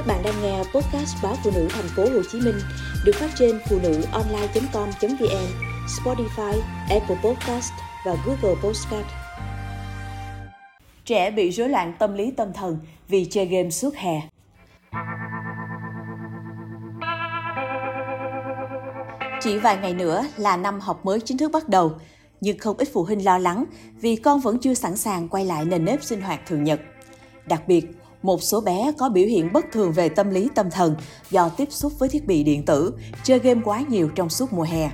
Các bạn đang nghe podcast báo phụ nữ thành phố Hồ Chí Minh được phát trên phụ nữ online.com.vn, Spotify, Apple Podcast và Google Podcast. Trẻ bị rối loạn tâm lý tâm thần vì chơi game suốt hè. Chỉ vài ngày nữa là năm học mới chính thức bắt đầu, nhưng không ít phụ huynh lo lắng vì con vẫn chưa sẵn sàng quay lại nền nếp sinh hoạt thường nhật. Đặc biệt, một số bé có biểu hiện bất thường về tâm lý tâm thần do tiếp xúc với thiết bị điện tử, chơi game quá nhiều trong suốt mùa hè.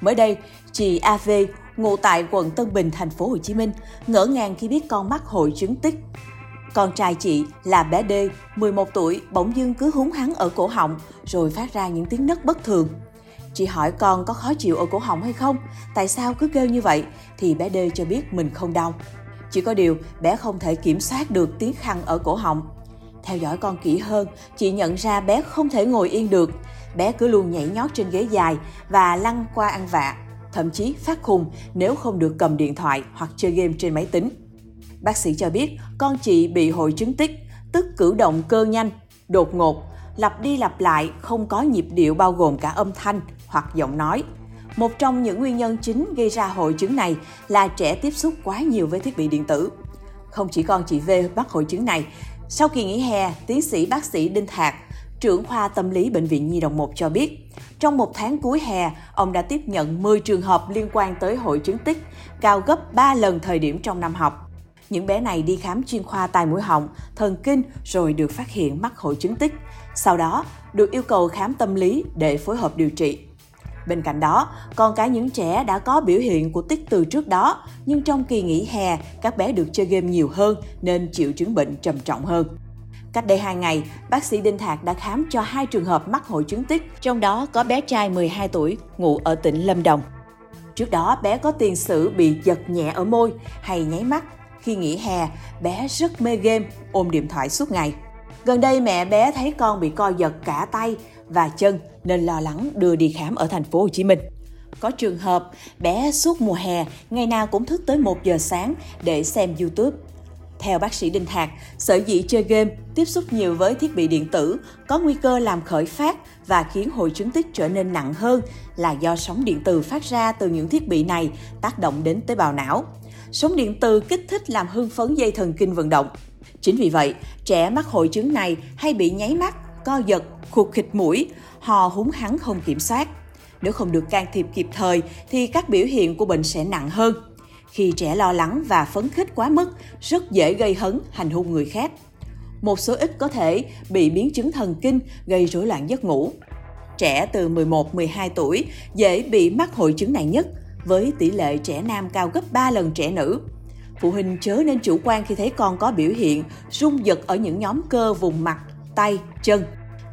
Mới đây, chị AV, ngụ tại quận Tân Bình, thành phố Hồ Chí Minh, ngỡ ngàng khi biết con mắc hội chứng tích. Con trai chị là bé D, 11 tuổi, bỗng dưng cứ húng hắn ở cổ họng, rồi phát ra những tiếng nấc bất thường. Chị hỏi con có khó chịu ở cổ họng hay không? Tại sao cứ kêu như vậy? Thì bé D cho biết mình không đau. Chỉ có điều bé không thể kiểm soát được tiếng khăn ở cổ họng. Theo dõi con kỹ hơn, chị nhận ra bé không thể ngồi yên được. Bé cứ luôn nhảy nhót trên ghế dài và lăn qua ăn vạ, thậm chí phát khùng nếu không được cầm điện thoại hoặc chơi game trên máy tính. Bác sĩ cho biết con chị bị hội chứng tích, tức cử động cơ nhanh, đột ngột, lặp đi lặp lại không có nhịp điệu bao gồm cả âm thanh hoặc giọng nói. Một trong những nguyên nhân chính gây ra hội chứng này là trẻ tiếp xúc quá nhiều với thiết bị điện tử. Không chỉ con chị V mắc hội chứng này, sau kỳ nghỉ hè, tiến sĩ bác sĩ Đinh Thạc, trưởng khoa tâm lý Bệnh viện Nhi đồng 1 cho biết, trong một tháng cuối hè, ông đã tiếp nhận 10 trường hợp liên quan tới hội chứng tích, cao gấp 3 lần thời điểm trong năm học. Những bé này đi khám chuyên khoa tai mũi họng, thần kinh rồi được phát hiện mắc hội chứng tích. Sau đó, được yêu cầu khám tâm lý để phối hợp điều trị. Bên cạnh đó, còn cả những trẻ đã có biểu hiện của tích từ trước đó, nhưng trong kỳ nghỉ hè, các bé được chơi game nhiều hơn nên chịu chứng bệnh trầm trọng hơn. Cách đây 2 ngày, bác sĩ Đinh Thạc đã khám cho hai trường hợp mắc hội chứng tích, trong đó có bé trai 12 tuổi, ngụ ở tỉnh Lâm Đồng. Trước đó, bé có tiền sử bị giật nhẹ ở môi hay nháy mắt. Khi nghỉ hè, bé rất mê game, ôm điện thoại suốt ngày. Gần đây mẹ bé thấy con bị co giật cả tay và chân nên lo lắng đưa đi khám ở thành phố Hồ Chí Minh. Có trường hợp bé suốt mùa hè ngày nào cũng thức tới 1 giờ sáng để xem YouTube. Theo bác sĩ Đinh Thạc, sở dĩ chơi game, tiếp xúc nhiều với thiết bị điện tử có nguy cơ làm khởi phát và khiến hội chứng tích trở nên nặng hơn là do sóng điện từ phát ra từ những thiết bị này tác động đến tế bào não. Sóng điện từ kích thích làm hưng phấn dây thần kinh vận động. Chính vì vậy, trẻ mắc hội chứng này hay bị nháy mắt, co giật, khụt khịt mũi, hò húng hắn không kiểm soát. Nếu không được can thiệp kịp thời thì các biểu hiện của bệnh sẽ nặng hơn. Khi trẻ lo lắng và phấn khích quá mức, rất dễ gây hấn, hành hung người khác. Một số ít có thể bị biến chứng thần kinh gây rối loạn giấc ngủ. Trẻ từ 11-12 tuổi dễ bị mắc hội chứng này nhất, với tỷ lệ trẻ nam cao gấp 3 lần trẻ nữ. Phụ huynh chớ nên chủ quan khi thấy con có biểu hiện rung giật ở những nhóm cơ vùng mặt, tay, chân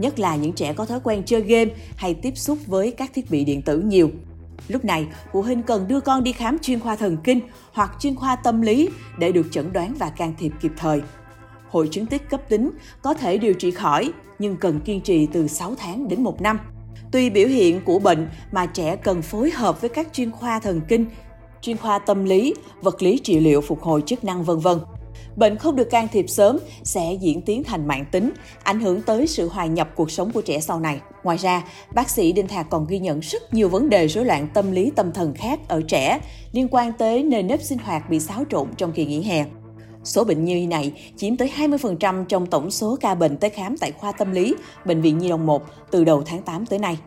nhất là những trẻ có thói quen chơi game hay tiếp xúc với các thiết bị điện tử nhiều. Lúc này, phụ huynh cần đưa con đi khám chuyên khoa thần kinh hoặc chuyên khoa tâm lý để được chẩn đoán và can thiệp kịp thời. Hội chứng tích cấp tính có thể điều trị khỏi nhưng cần kiên trì từ 6 tháng đến 1 năm. Tùy biểu hiện của bệnh mà trẻ cần phối hợp với các chuyên khoa thần kinh, chuyên khoa tâm lý, vật lý trị liệu phục hồi chức năng vân vân bệnh không được can thiệp sớm sẽ diễn tiến thành mạng tính, ảnh hưởng tới sự hòa nhập cuộc sống của trẻ sau này. Ngoài ra, bác sĩ Đinh Thạc còn ghi nhận rất nhiều vấn đề rối loạn tâm lý tâm thần khác ở trẻ liên quan tới nền nếp sinh hoạt bị xáo trộn trong kỳ nghỉ hè. Số bệnh nhi này chiếm tới 20% trong tổng số ca bệnh tới khám tại khoa tâm lý Bệnh viện Nhi đồng 1 từ đầu tháng 8 tới nay.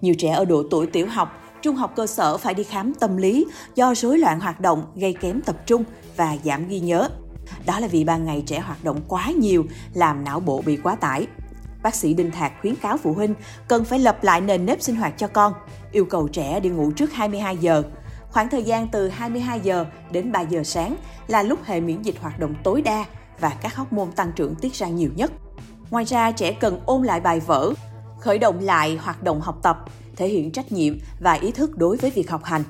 Nhiều trẻ ở độ tuổi tiểu học, trung học cơ sở phải đi khám tâm lý do rối loạn hoạt động gây kém tập trung và giảm ghi nhớ. Đó là vì ban ngày trẻ hoạt động quá nhiều, làm não bộ bị quá tải. Bác sĩ Đinh Thạc khuyến cáo phụ huynh cần phải lập lại nền nếp sinh hoạt cho con, yêu cầu trẻ đi ngủ trước 22 giờ. Khoảng thời gian từ 22 giờ đến 3 giờ sáng là lúc hệ miễn dịch hoạt động tối đa và các hóc môn tăng trưởng tiết ra nhiều nhất. Ngoài ra, trẻ cần ôn lại bài vở, khởi động lại hoạt động học tập, thể hiện trách nhiệm và ý thức đối với việc học hành.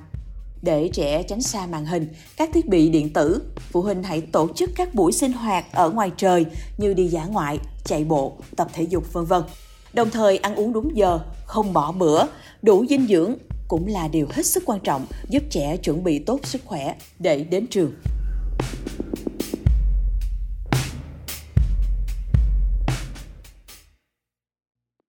Để trẻ tránh xa màn hình, các thiết bị điện tử, phụ huynh hãy tổ chức các buổi sinh hoạt ở ngoài trời như đi dã ngoại, chạy bộ, tập thể dục vân vân. Đồng thời ăn uống đúng giờ, không bỏ bữa, đủ dinh dưỡng cũng là điều hết sức quan trọng giúp trẻ chuẩn bị tốt sức khỏe để đến trường.